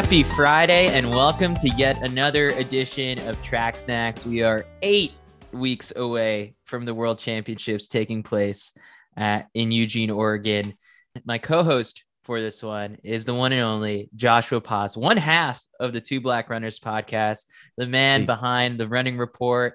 Happy Friday, and welcome to yet another edition of Track Snacks. We are eight weeks away from the World Championships taking place at, in Eugene, Oregon. My co host for this one is the one and only Joshua Paz, one half of the Two Black Runners podcast, the man behind the running report.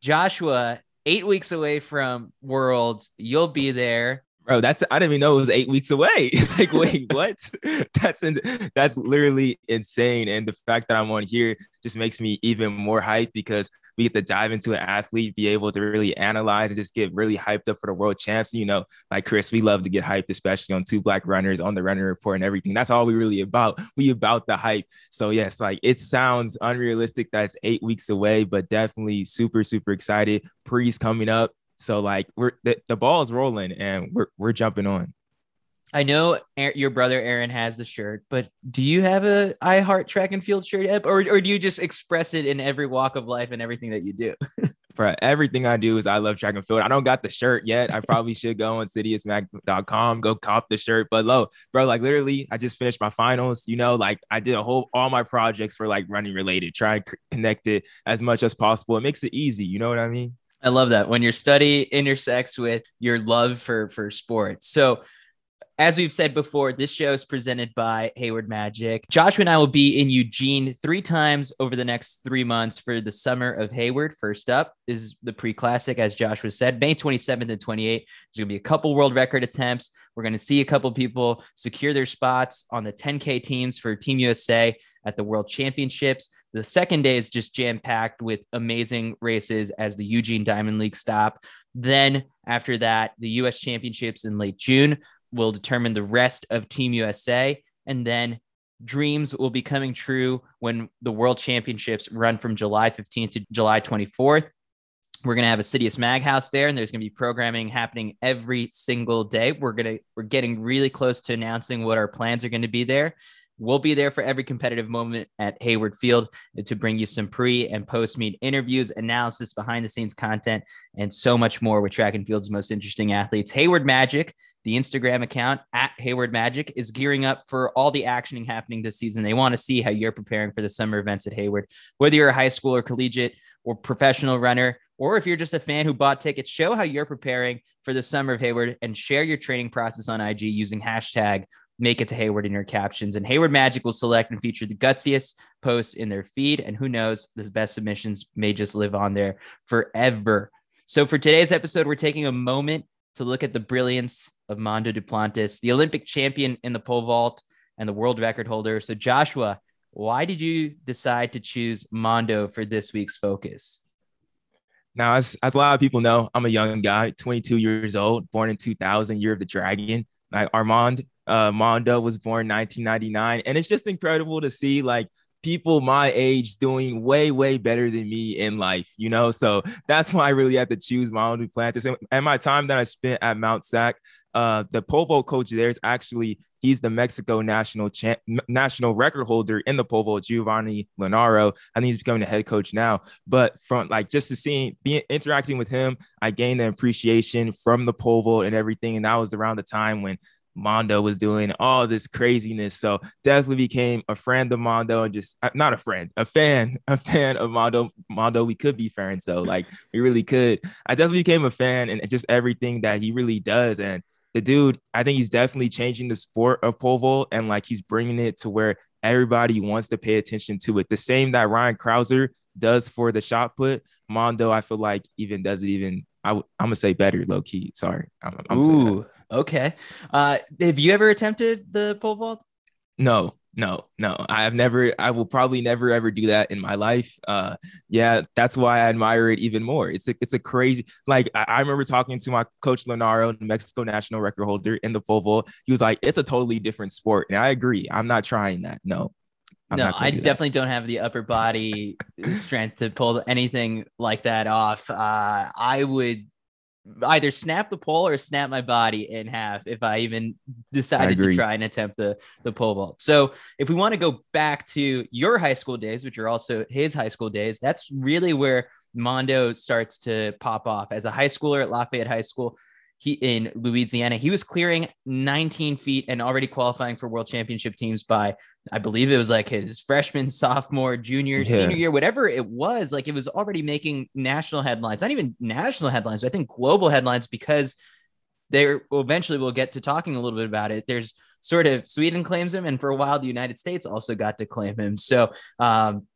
Joshua, eight weeks away from Worlds, you'll be there bro that's i didn't even know it was eight weeks away. Like wait what? That's in, that's literally insane. And the fact that i'm on here just makes me even more hyped because we get to dive into an athlete be able to really analyze and just get really hyped up for the world champs. You know like chris we love to get hyped especially on two black runners on the running report and everything. That's all we really about. We about the hype. So yes like it sounds unrealistic that's eight weeks away but definitely super super excited. Pre's coming up so like we're the, the ball is rolling and we're we're jumping on. I know your brother Aaron has the shirt, but do you have a I Heart Track and Field shirt, Eb? or or do you just express it in every walk of life and everything that you do? For everything I do is I love track and field. I don't got the shirt yet. I probably should go on citiusmag.com, go cop the shirt. But low, bro, like literally, I just finished my finals. You know, like I did a whole all my projects for like running related. Try and connect it as much as possible. It makes it easy. You know what I mean? I love that when your study intersects with your love for for sports. So as we've said before, this show is presented by Hayward Magic. Joshua and I will be in Eugene three times over the next three months for the summer of Hayward. First up is the pre classic, as Joshua said, May 27th and 28th. There's going to be a couple world record attempts. We're going to see a couple people secure their spots on the 10K teams for Team USA at the World Championships. The second day is just jam packed with amazing races as the Eugene Diamond League stop. Then, after that, the US Championships in late June will determine the rest of Team USA. And then dreams will be coming true when the World Championships run from July 15th to July 24th. We're going to have a Citius Mag House there, and there's going to be programming happening every single day. We're going to we're getting really close to announcing what our plans are going to be there. We'll be there for every competitive moment at Hayward Field to bring you some pre and post meet interviews, analysis, behind the scenes content, and so much more with track and field's most interesting athletes. Hayward Magic, the Instagram account at Hayward Magic, is gearing up for all the actioning happening this season. They want to see how you're preparing for the summer events at Hayward, whether you're a high school or collegiate or professional runner, or if you're just a fan who bought tickets, show how you're preparing for the summer of Hayward and share your training process on IG using hashtag make it to Hayward in your captions. And Hayward Magic will select and feature the gutsiest posts in their feed. And who knows, the best submissions may just live on there forever. So for today's episode, we're taking a moment to look at the brilliance of Mondo Duplantis, the Olympic champion in the pole vault and the world record holder. So Joshua, why did you decide to choose Mondo for this week's focus? Now, as, as a lot of people know, I'm a young guy, 22 years old, born in 2000, year of the dragon. Like Armand uh, Mondo was born 1999, and it's just incredible to see like people my age doing way way better than me in life you know so that's why i really had to choose Mondo Duplantis and, and my time that i spent at mount sac uh, the pole vault coach there is actually he's the mexico national champ national record holder in the pole vault giovanni Lanaro. i think he's becoming the head coach now but from like just to seeing being interacting with him i gained an appreciation from the pole vault and everything and that was around the time when Mondo was doing all this craziness. So definitely became a friend of Mondo and just uh, not a friend, a fan, a fan of Mondo. Mondo, we could be friends though. Like we really could. I definitely became a fan and just everything that he really does. And the dude, I think he's definitely changing the sport of pole vault and like he's bringing it to where everybody wants to pay attention to it. The same that Ryan Crouser does for the shot put. Mondo, I feel like even does it even. I, am gonna say better, low key. Sorry. I'm, I'm Ooh, Okay. Uh, have you ever attempted the pole vault? No, no, no. I have never. I will probably never ever do that in my life. Uh, yeah, that's why I admire it even more. It's a, it's a crazy. Like I, I remember talking to my coach Lanaro, the Mexico national record holder in the pole vault. He was like, "It's a totally different sport," and I agree. I'm not trying that. No. I'm no, I do definitely don't have the upper body strength to pull anything like that off. Uh, I would either snap the pole or snap my body in half if I even decided to try and attempt the the pole vault. So if we want to go back to your high school days, which are also his high school days, that's really where Mondo starts to pop off as a high schooler at Lafayette High School. He in Louisiana. He was clearing 19 feet and already qualifying for world championship teams by, I believe it was like his freshman, sophomore, junior, yeah. senior year, whatever it was. Like it was already making national headlines, not even national headlines, but I think global headlines because there eventually we'll get to talking a little bit about it. There's sort of Sweden claims him, and for a while the United States also got to claim him. So um,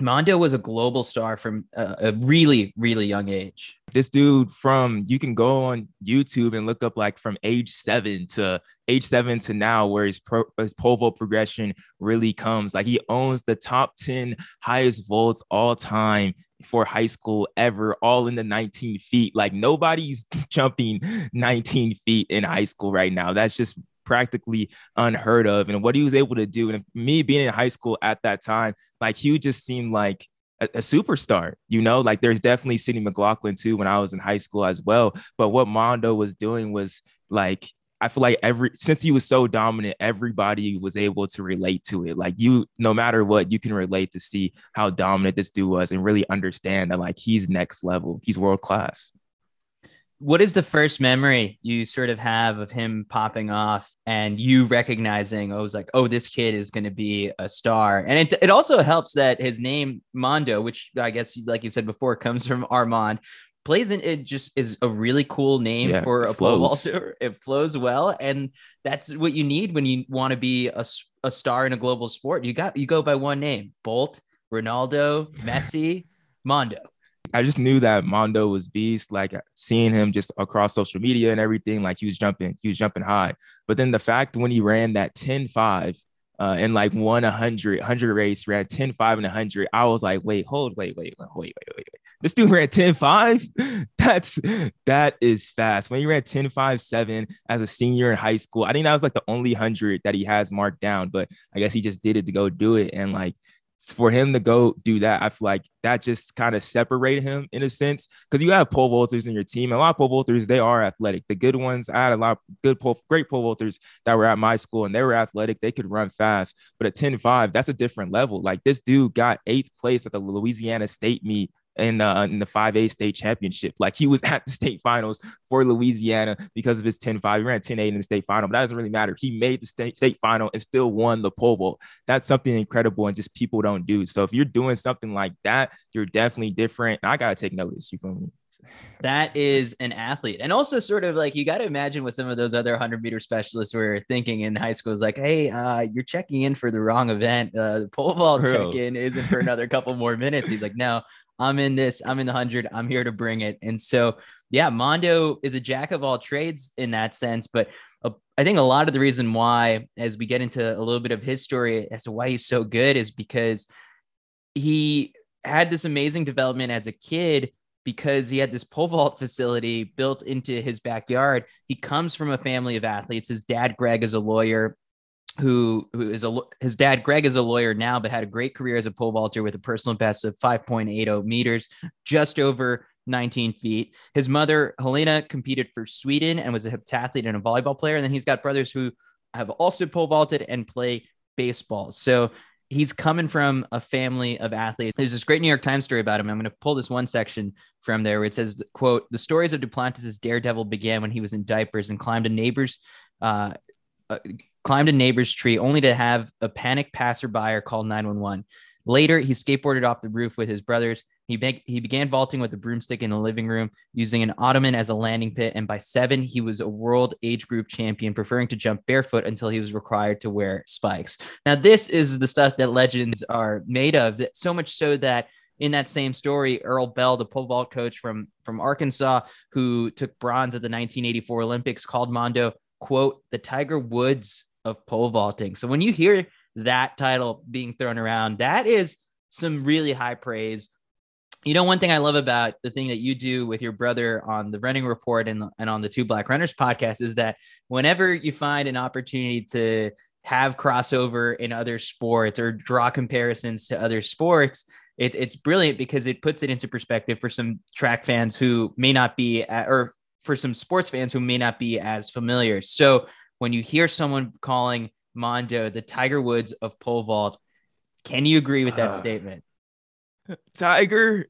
Mondo was a global star from a, a, really, really young age. This dude from you can go on YouTube and look up like from age seven to age seven to now, where his, pro, his pole vault progression really comes. Like he owns the top 10 highest vaults all time for high school ever, all in the 19 feet. Like nobody's jumping 19 feet in high school right now. That's just practically unheard of. And what he was able to do, and me being in high school at that time, like he just seemed like a, a, superstar, you know, like there's definitely Sydney McLaughlin too when I was in high school as well. But what Mondo was doing was like, I feel like every since he was so dominant, everybody was able to relate to it. Like you, no matter what, you can relate to see how dominant this dude was and really understand that like he's next level, he's world class what is the first memory you sort of have of him popping off and you recognizing oh, I was like oh this kid is going to be a star? And it, it also helps that his name Mondo which I guess like you said before comes from Armand plays in it just is a really cool name yeah, for a pole vaulter it flows well and that's what you need when you want to be a, a star in a global sport. You got you go by one name Bolt Ronaldo Messi Mondo I just knew that Mondo was beast. Like seeing him just across social media and everything, like he was jumping, he was jumping high. But then the fact when he ran that 10 5 uh, and like won 100, 100 race, ran 10 5 and 100, I was like, wait, hold, wait, wait, wait, wait, wait, wait. This dude ran 10 5. That's that is fast. When he ran 10 5 7 as a senior in high school, I think that was like the only 100 that he has marked down, but I guess he just did it to go do it. And like, for him to go do that, I feel like that just kind of separated him in a sense because you have pole vaulters in your team. A lot of pole vaulters they are athletic. The good ones, I had a lot of good pole, great pole vaulters that were at my school and they were athletic. They could run fast, but at 10-5, that's a different level. Like this dude got eighth place at the Louisiana State meet in, uh, in the 5A state championship. Like he was at the state finals for Louisiana because of his 10 5. He ran 10 8 in the state final, but that doesn't really matter. He made the state, state final and still won the pole vault. That's something incredible and just people don't do. So if you're doing something like that, you're definitely different. I got to take notice. You feel me? that is an athlete and also sort of like you got to imagine what some of those other 100 meter specialists were thinking in high school is like hey uh, you're checking in for the wrong event uh, the pole vault check-in isn't for another couple more minutes he's like no I'm in this, I'm in the 100, I'm here to bring it. And so, yeah, Mondo is a jack of all trades in that sense. But uh, I think a lot of the reason why, as we get into a little bit of his story as to why he's so good, is because he had this amazing development as a kid because he had this pole vault facility built into his backyard. He comes from a family of athletes. His dad, Greg, is a lawyer who who is a his dad Greg is a lawyer now, but had a great career as a pole vaulter with a personal best of 5.80 meters, just over 19 feet. His mother Helena competed for Sweden and was a heptathlete and a volleyball player. And then he's got brothers who have also pole vaulted and play baseball. So he's coming from a family of athletes. There's this great New York Times story about him. I'm going to pull this one section from there where it says, quote, the stories of Duplantis' daredevil began when he was in diapers and climbed a neighbor's uh, uh, climbed a neighbor's tree only to have a panicked passerby call 911. Later, he skateboarded off the roof with his brothers. He, be- he began vaulting with a broomstick in the living room, using an ottoman as a landing pit. And by seven, he was a world age group champion, preferring to jump barefoot until he was required to wear spikes. Now, this is the stuff that legends are made of, that so much so that in that same story, Earl Bell, the pole vault coach from, from Arkansas, who took bronze at the 1984 Olympics, called Mondo, quote, the Tiger Woods of pole vaulting. So when you hear that title being thrown around, that is some really high praise. You know, one thing I love about the thing that you do with your brother on the running report and, and on the two black runners podcast is that whenever you find an opportunity to have crossover in other sports or draw comparisons to other sports, it, it's brilliant because it puts it into perspective for some track fans who may not be, or for some sports fans who may not be as familiar. So when you hear someone calling Mondo the Tiger Woods of pole vault, can you agree with that uh, statement? Tiger,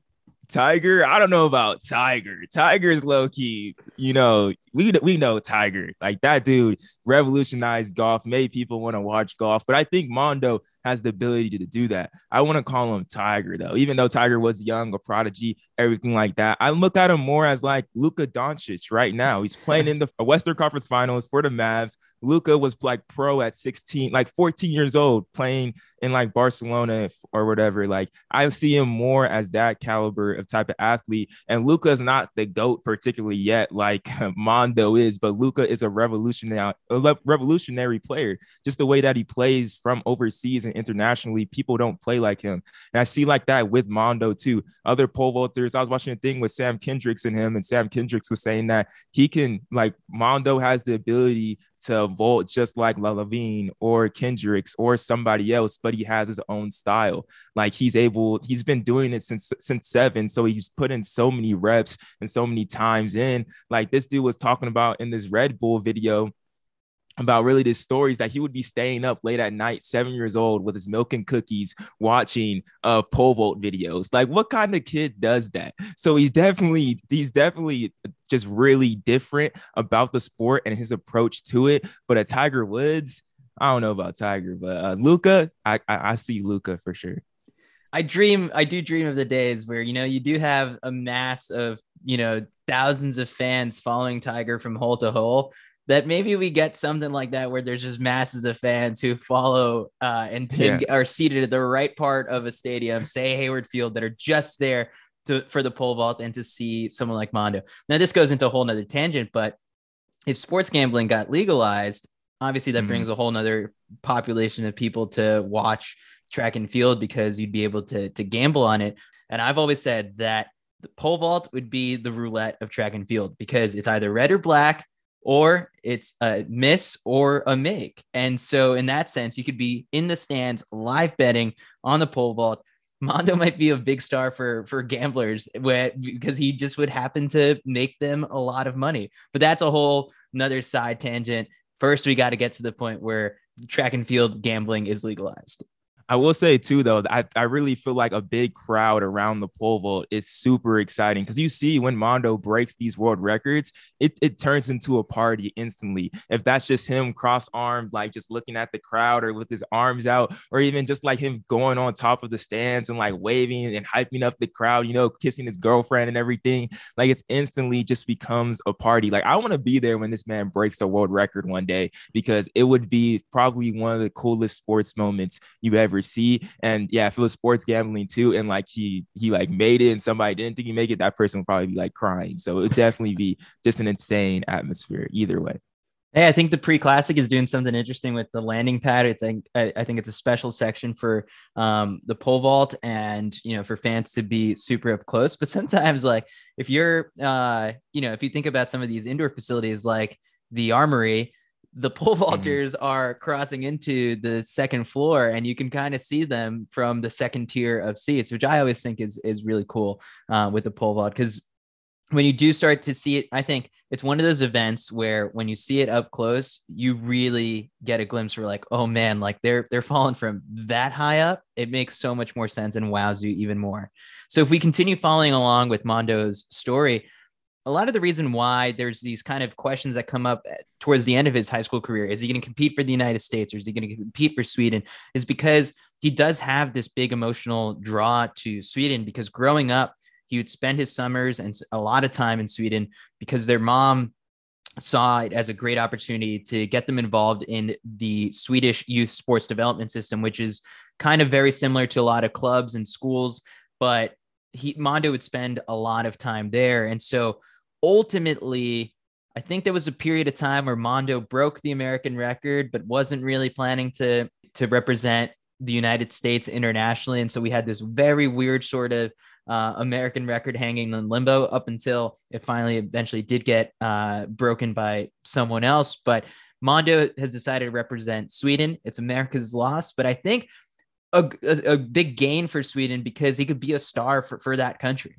Tiger, I don't know about Tiger. Tiger's low key, you know, we we know Tiger. Like that dude revolutionized golf, made people want to watch golf. But I think Mondo has the ability to do that. I want to call him Tiger though, even though Tiger was young, a prodigy, everything like that. I look at him more as like Luka Doncic right now. He's playing in the Western Conference Finals for the Mavs. Luka was like pro at 16, like 14 years old, playing in like Barcelona or whatever. Like I see him more as that caliber of type of athlete. And Luka is not the goat particularly yet, like Mondo is, but Luka is a revolutionary, a revolutionary player. Just the way that he plays from overseas internationally, people don't play like him. And I see like that with Mondo too. Other pole vaulters, I was watching a thing with Sam Kendricks and him, and Sam Kendricks was saying that he can like Mondo has the ability to vault just like La Lavillenie or Kendricks or somebody else, but he has his own style. Like he's able, he's been doing it since since seven, so he's put in so many reps and so many times in. Like this dude was talking about in this Red Bull video about really the stories that he would be staying up late at night, seven years old, with his milk and cookies, watching uh pole vault videos. Like, what kind of kid does that? So he's definitely he's definitely just really different about the sport and his approach to it. But at Tiger Woods, I don't know about Tiger, but uh, Luka, I, I I see Luka for sure. I dream, I do dream of the days where, you know, you do have a mass of, you know, thousands of fans following Tiger from hole to hole that maybe we get something like that where there's just masses of fans who follow uh, and, yeah. and, are seated at the right part of a stadium, say Hayward Field, that are just there to for the pole vault and to see someone like Mondo. Now this goes into a whole nother tangent, but if sports gambling got legalized, obviously that mm-hmm. brings a whole nother population of people to watch track and field because you'd be able to to gamble on it. And I've always said that the pole vault would be the roulette of track and field because it's either red or black or it's a miss or a make. And so, in that sense, you could be in the stands live betting on the pole vault. Mondo might be a big star for for gamblers where, because he just would happen to make them a lot of money. But that's a whole another side tangent. First, we got to get to the point where track and field gambling is legalized. I will say too, though, I, I really feel like a big crowd around the pole vault is super exciting because you see when Mondo breaks these world records, it, it turns into a party instantly. If that's just him cross armed, like just looking at the crowd or with his arms out, or even just like him going on top of the stands and like waving and hyping up the crowd, you know, kissing his girlfriend and everything, like it's instantly just becomes a party. Like I want to be there when this man breaks a world record one day because it would be probably one of the coolest sports moments you ever see. And yeah, if it was sports gambling too, and like he he like made it and somebody didn't think he make it, that person would probably be like crying. So it would definitely be just an insane atmosphere either way. Hey, I think the pre-classic is doing something interesting with the landing pad. I think I, I think it's a special section for um, the pole vault and you know for fans to be super up close. But sometimes, like if you're, uh, you know, if you think about some of these indoor facilities like the Armory, the pole mm-hmm. vaulters mm-hmm. are crossing into the second floor and you can kind of see them from the second tier of seats which i always think is is really cool uh, with the pole vault because when you do start to see it i think it's one of those events where when you see it up close you really get a glimpse for like oh man like they're they're falling from that high up it makes so much more sense and wows you even more so if we continue following along with mondo's story a lot of the reason why there's these kind of questions that come up eh, towards the end of his high school career is he going to compete for the United States or is he going to compete for Sweden is because he does have this big emotional draw to Sweden because growing up he would spend his summers and a lot of time in Sweden because their mom saw it as a great opportunity to get them involved in the Swedish youth sports development system which is kind of very similar to a lot of clubs and schools but he Mondo would spend a lot of time there. And so ultimately, I think there was a period of time where Mondo broke the American record, but wasn't really planning to to represent the United States internationally. And so we had this very weird sort of uh, American record hanging in limbo up until it finally eventually did get uh, broken by someone else. But Mondo has decided to represent Sweden. It's America's loss, but I think a, a, a big gain for Sweden because he could be a star for, for that country.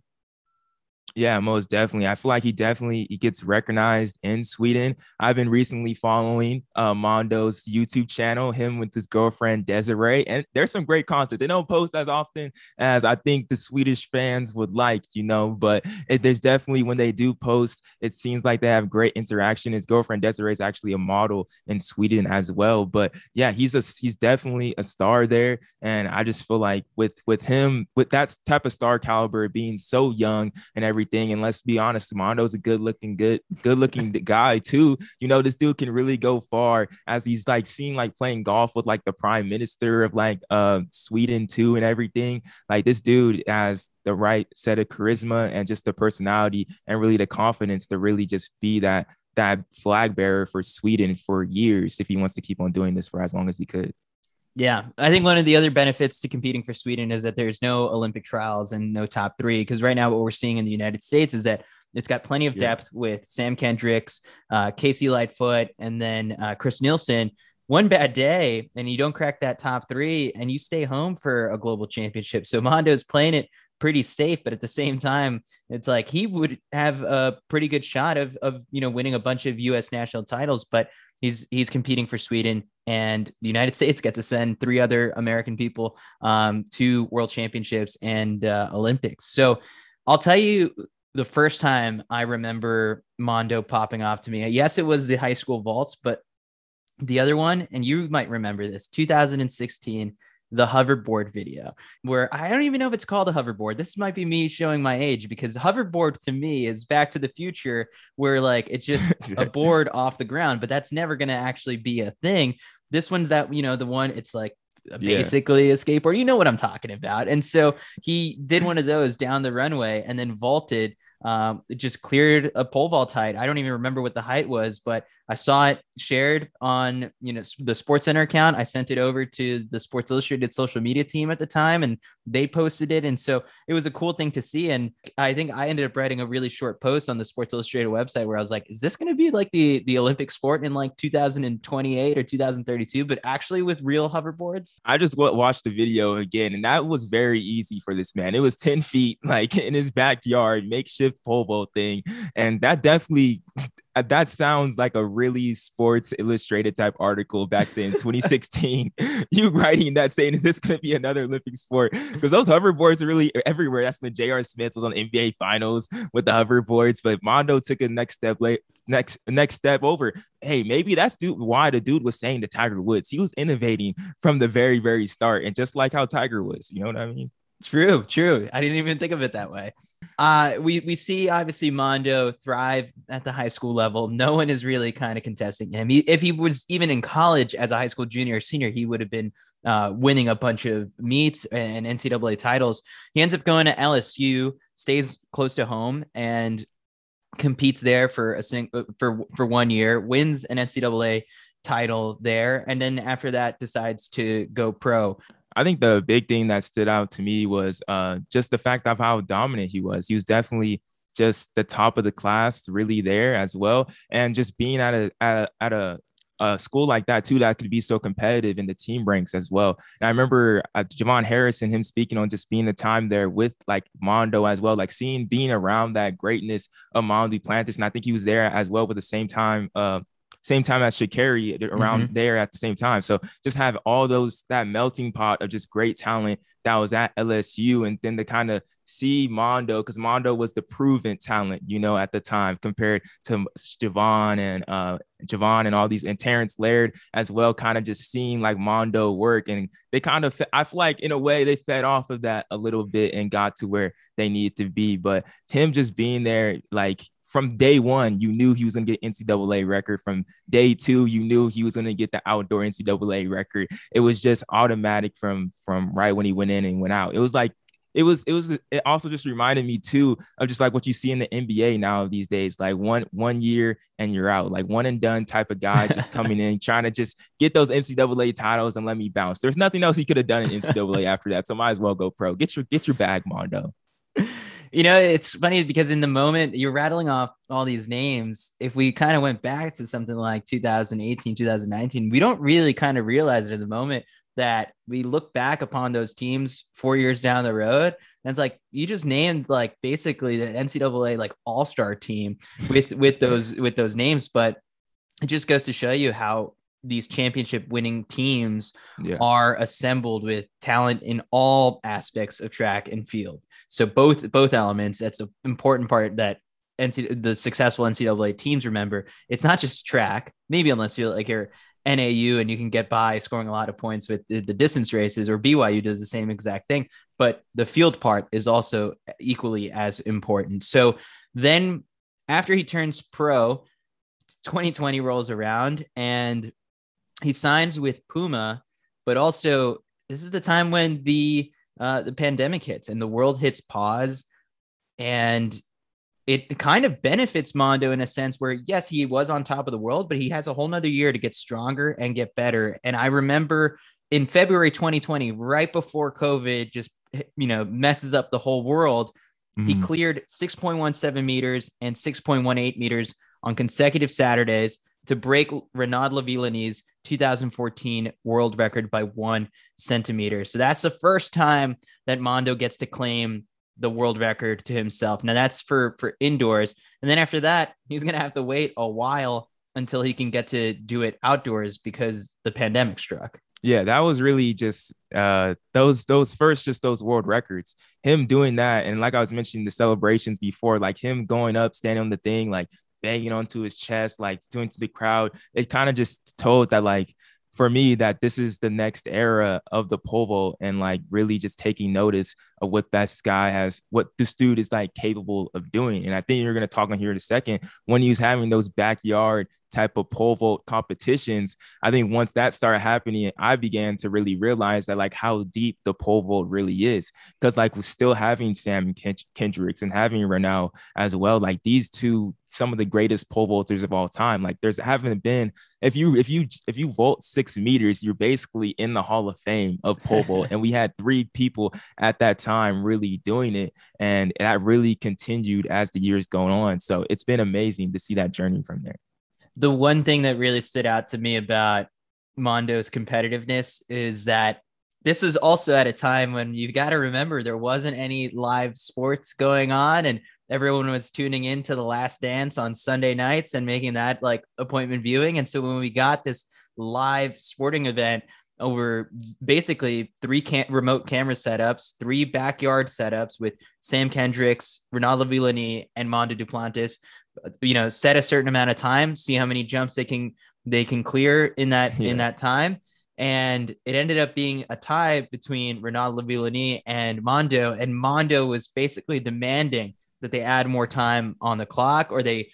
Yeah, most definitely. I feel like he definitely he gets recognized in Sweden. I've been recently following uh, Mondo's YouTube channel, him with his girlfriend Desiree, and there's some great content. They don't post as often as I think the Swedish fans would like, you know, but it, there's definitely when they do post, it seems like they have great interaction. His girlfriend Desiree is actually a model in Sweden as well, but yeah, he's a he's definitely a star there, and I just feel like with with him with that type of star caliber being so young and every everything. And let's be honest, Mondo's a good looking, good, good looking guy too. You know, this dude can really go far as he's like seen like playing golf with like the prime minister of like uh Sweden too and everything. Like this dude has the right set of charisma and just the personality and really the confidence to really just be that that flag bearer for Sweden for years if he wants to keep on doing this for as long as he could. Yeah, I think one of the other benefits to competing for Sweden is that there's no Olympic trials and no top three. Because right now, what we're seeing in the United States is that it's got plenty of depth yeah. with Sam Kendricks, uh, KC Lightfoot, and then uh, Chris Nilsen. One bad day, and you don't crack that top three, and you stay home for a global championship. So Mondo's playing it pretty safe, but at the same time, it's like he would have a pretty good shot of of you know winning a bunch of U.S. national titles, but he's he's competing for Sweden and the United States get to send three other American people um, to World Championships and uh, Olympics. So I'll tell you the first time I remember Mondo popping off to me. Yes, it was the high school vaults, but the other one, and you might remember this, 2016 the hoverboard video where I don't even know if it's called a hoverboard. This might be me showing my age because hoverboard to me is back to the future where like it's just a board off the ground, but that's never going to actually be a thing. This one's that, you know, the one it's like basically yeah. a skateboard. You know what I'm talking about. And so he did one of those down the runway and then vaulted um, it just cleared a pole vault height. I don't even remember what the height was, but I saw it shared on you know the Sports Center account. I sent it over to the Sports Illustrated social media team at the time, and they posted it. And so it was a cool thing to see. And I think I ended up writing a really short post on the Sports Illustrated website where I was like, "Is this going to be like the the Olympic sport in like 2028 or 2032, but actually with real hoverboards?" I just watched the video again, and that was very easy for this man. It was 10 feet, like in his backyard, makeshift pole vault thing. And that definitely Uh, that sounds like a really sports illustrated type article back then 2016 you writing that saying is this going to be another olympic sport? Because those hoverboards are really everywhere. That's when J.R. Smith was on nba finals with the hoverboards but mondo took a next step late next next step over. Hey maybe that's dude why the dude was saying to tiger woods he was innovating from the very very start and just like how tiger was you know what i mean True, true. I didn't even think of it that way. Uh, we we see obviously Mondo thrive at the high school level. No one is really kind of contesting him. He, if he was even in college as a high school junior or senior, he would have been uh, winning a bunch of meets and NCAA titles. He ends up going to LSU, stays close to home, and competes there for a sing- for for one year, wins an NCAA title there, and then after that decides to go pro. I think the big thing that stood out to me was uh, just the fact of how dominant he was. He was definitely just the top of the class, really there as well, and just being at a at a, at a, a school like that too that could be so competitive in the team ranks as well. And I remember uh, JuVaughn Harris and him speaking on just being the time there with like Mondo as well, like seeing being around that greatness of Mondo Duplantis, and I think he was there as well. But the same time, uh, same time as Sha'Carri around mm-hmm. there at the same time. So just have all those that melting pot of just great talent that was at LSU, and then to kind of see Mondo because Mondo was the proven talent, you know, at the time compared to JuVaughn and uh JuVaughn and all these and Terrance Laird as well, kind of just seeing like Mondo work. And they kind of I feel like in a way they fed off of that a little bit and got to where they needed to be. But him just being there, like from day one, you knew he was going to get NCAA record. From day two, you knew he was going to get the outdoor NCAA record. It was just automatic from from right when he went in and went out. It was like it was it was it also just reminded me too of just like what you see in the NBA now these days like one one year and you're out like one and done type of guy just coming in trying to just get those NCAA titles and let me bounce there's nothing else he could have done in NCAA after that so might as well go pro get your get your bag Mondo you know, it's funny because in the moment you're rattling off all these names. If we kind of went back to something like 2018, 2019, we don't really kind of realize it in the moment. that we look back upon those teams four years down the road. And it's like you just named like basically the NCAA like all-star team with with those with those names, but it just goes to show you how these championship winning teams yeah. are assembled with talent in all aspects of track and field. So both both elements. That's an important part that NC, the successful NCAA teams remember. It's not just track. Maybe unless you're like you're NAU and you can get by scoring a lot of points with the, the distance races, or BYU does the same exact thing. But the field part is also equally as important. So then after he turns pro, 2020 rolls around and he signs with Puma, but also this is the time when the uh, the pandemic hits and the world hits pause, and it kind of benefits Mondo in a sense where yes, he was on top of the world, but he has a whole nother year to get stronger and get better. And I remember in February 2020, right before COVID just you know messes up the whole world, mm-hmm. he cleared 6.17 meters and 6.18 meters on consecutive Saturdays to break Renaud Lavillenie's 2014 world record by one centimeter. So that's the first time that Mondo gets to claim the world record to himself. Now that's for for indoors, and then after that, he's gonna have to wait a while until he can get to do it outdoors because the pandemic struck. Yeah, that was really just uh those those first just those world records. Him doing that, and like I was mentioning the celebrations before, like him going up, standing on the thing, like banging onto his chest, like doing to the crowd. It kind of just told that like for me that this is the next era of the pole vault and like really just taking notice of what that guy has, what this dude is like capable of doing. And I think you're going to talk on here in a second when he was having those backyard type of pole vault competitions. I think once that started happening, I began to really realize that like how deep the pole vault really is. Because like we're still having Sam Kendricks and having Renaud as well. Like these two, some of the greatest pole vaulters of all time. Like there's haven't been if you if you if you vault six meters, you're basically in the Hall of Fame of pole vault. and we had three people at that time really doing it, and that really continued as the years going on. So it's been amazing to see that journey from there the one thing that really stood out to me about Mondo's competitiveness is that this was also at a time when you've got to remember there wasn't any live sports going on and everyone was tuning in to the last dance on Sunday nights and making that like appointment viewing. And so when we got this live sporting event over basically three cam- remote camera setups, three backyard setups with Sam Kendricks, Renaud Lavillenie, and Mondo Duplantis, you know, set a certain amount of time, see how many jumps they can they can clear in that yeah. in that time. And it ended up being a tie between Renaud Lavillenie and Mondo. And Mondo was basically demanding that they add more time on the clock or they,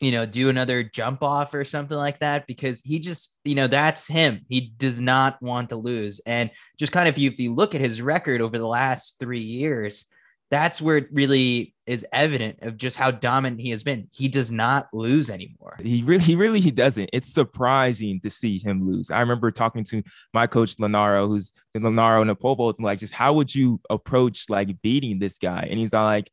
you know, do another jump off or something like that because he just, you know, that's him. He does not want to lose. And just kind of, if you look at his record over the last three years, that's where it really is evident of just how dominant he has been. He does not lose anymore. He really, he really, he doesn't. It's surprising to see him lose. I remember talking to my coach Lanaro, who's Lanaro vault, and like, just how would you approach like beating this guy? And he's like,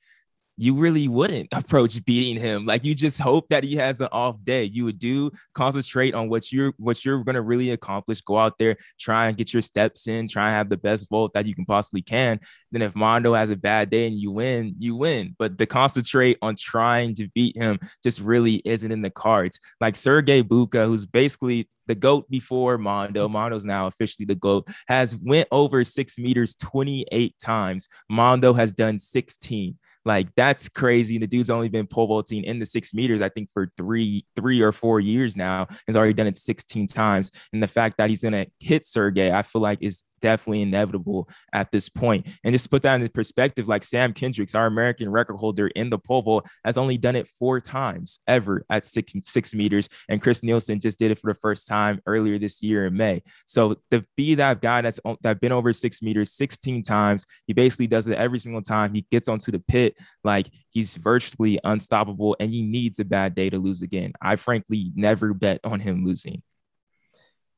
you really wouldn't approach beating him. Like you just hope that he has an off day. You would do concentrate on what you're what you're gonna really accomplish. Go out there, try and get your steps in, try and have the best vault that you can possibly can. Then if Mondo has a bad day and you win, you win. But to concentrate on trying to beat him just really isn't in the cards. Like Sergey Bubka, who's basically the goat before Mondo. Mondo's now officially the goat. Has went over six meters 28 times. Mondo has done 16. Like that's crazy. The dude's only been pole vaulting in the six meters, I think, for three, three or four years now. Has already done it 16 times. And the fact that he's gonna hit Sergey, I feel like is definitely inevitable at this point. And just to put that in perspective, like Sam Kendricks, our American record holder in the pole vault, has only done it four times ever at six, six meters. And Chris Nilsen just did it for the first time earlier this year in May. So to be that guy that's that been over six meters 16 times, he basically does it every single time he gets onto the pit. Like he's virtually unstoppable and he needs a bad day to lose again. I frankly never bet on him losing.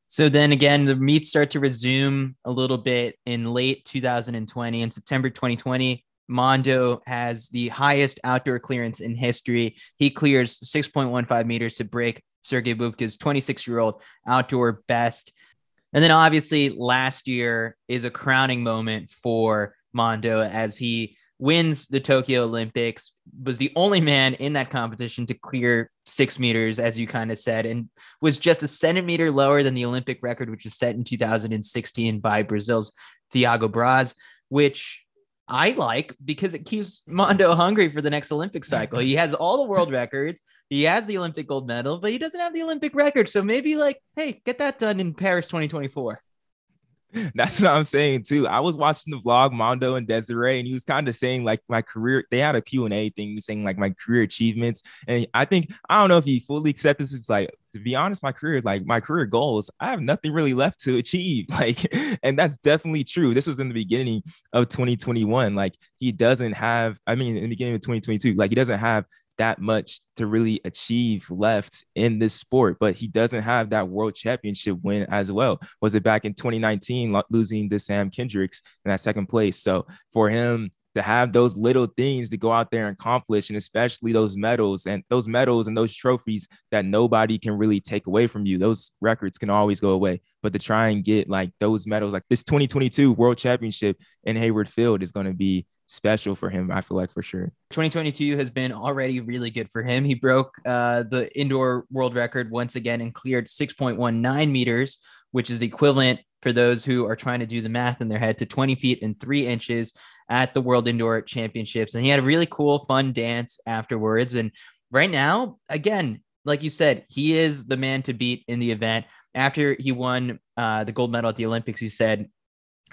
So then again, the meets start to resume a little bit in late 2020. In September 2020, Mondo has the highest outdoor clearance in history. He clears 6.15 meters to break Sergey Bubka's 26 year old outdoor best. And then obviously last year is a crowning moment for Mondo as he wins the Tokyo Olympics, was the only man in that competition to clear six meters, as you kind of said, and was just a centimeter lower than the Olympic record, which was set in 2016 by Brazil's Thiago Braz, which I like because it keeps Mondo hungry for the next Olympic cycle. He has all the world records, he has the Olympic gold medal, but he doesn't have the Olympic record. So maybe, like, hey, get that done in Paris 2024. That's what I'm saying too. I was watching the vlog Mondo and Desiree, and he was kind of saying like my career. They had a Q and A thing saying like my career achievements, and I think I don't know if he fully accepted this. It's like to be honest, my career like my career goals. I have nothing really left to achieve. Like, and that's definitely true. This was in the beginning of 2021. Like he doesn't have. I mean, in the beginning of 2022, like he doesn't have that much to really achieve left in this sport, but he doesn't have that world championship win as well. Was it back in 2019 losing to Sam Kendricks in that second place? So for him to have those little things to go out there and accomplish, and especially those medals and those medals and those trophies that nobody can really take away from you. Those records can always go away, but to try and get like those medals, like this 2022 World Championship in Hayward Field, is going to be special for him. I feel like for sure. 2022 has been already really good for him. He broke uh, the indoor world record once again and cleared 6.19 meters, which is equivalent for those who are trying to do the math in their head to 20 feet and three inches at the World Indoor Championships. And he had a really cool, fun dance afterwards. And right now, again, like you said, he is the man to beat in the event. After he won uh, the gold medal at the Olympics, he said,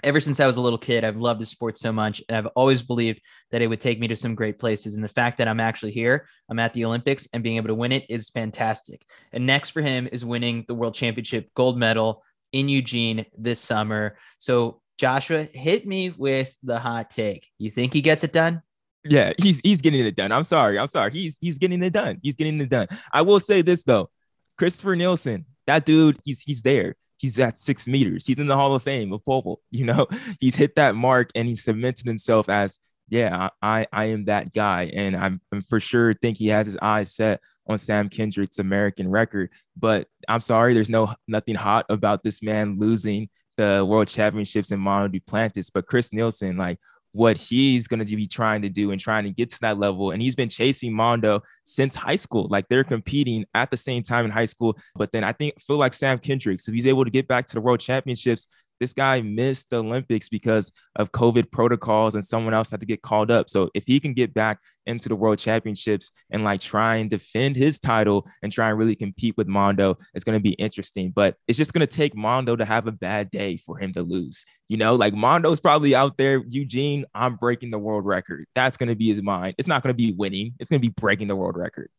ever since I was a little kid, I've loved the sport so much. And I've always believed that it would take me to some great places. And the fact that I'm actually here, I'm at the Olympics and being able to win it is fantastic. And next for him is winning the world championship gold medal in Eugene this summer. So, Joshua, hit me with the hot take. You think he gets it done? Yeah, he's he's getting it done. I'm sorry. I'm sorry. He's he's getting it done. He's getting it done. I will say this though. Christopher Nilsen, that dude, he's he's there he's at six meters. He's in the Hall of Fame of pole. You know, he's hit that mark and he cemented himself as, yeah, I I am that guy. And I'm, I'm for sure think he has his eyes set on Sam Kendrick's American record. But I'm sorry, there's no nothing hot about this man losing the world championships in Mondo Duplantis. But Chris Nilsen, like what he's going to be trying to do and trying to get to that level. And he's been chasing Mondo since high school. Like they're competing at the same time in high school. But then I think feel like Sam Kendricks, if he's able to get back to the world championships, this guy missed the Olympics because of COVID protocols and someone else had to get called up. So if he can get back into the world championships and like try and defend his title and try and really compete with Mondo, it's going to be interesting. But it's just going to take Mondo to have a bad day for him to lose. You know, like Mondo's probably out there, Eugene, I'm breaking the world record. That's going to be his mind. It's not going to be winning, it's going to be breaking the world record.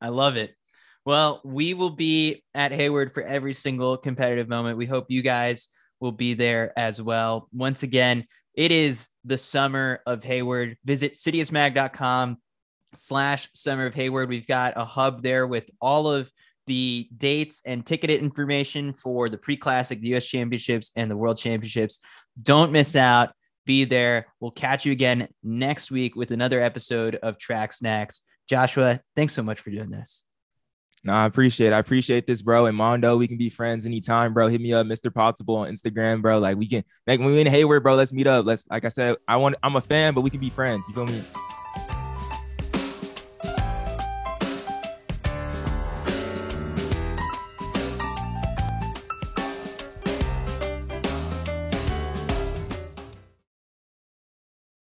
I love it. Well, we will be at Hayward for every single competitive moment. We hope you guys will be there as well. Once again, it is the summer of Hayward. Visit citiusmag.com slash summer of Hayward. We've got a hub there with all of the dates and ticket information for the pre-classic, the US championships and the world championships. Don't miss out. Be there. We'll catch you again next week with another episode of Track Snacks. Joshua, thanks so much for doing this. No, I appreciate it. I appreciate this, bro. And Mondo, we can be friends anytime, bro. Hit me up, Mr. Possible on Instagram, bro. Like we can like when we in Hayward, bro. Let's meet up. Let's like I said, I want I'm a fan, but we can be friends. You feel me?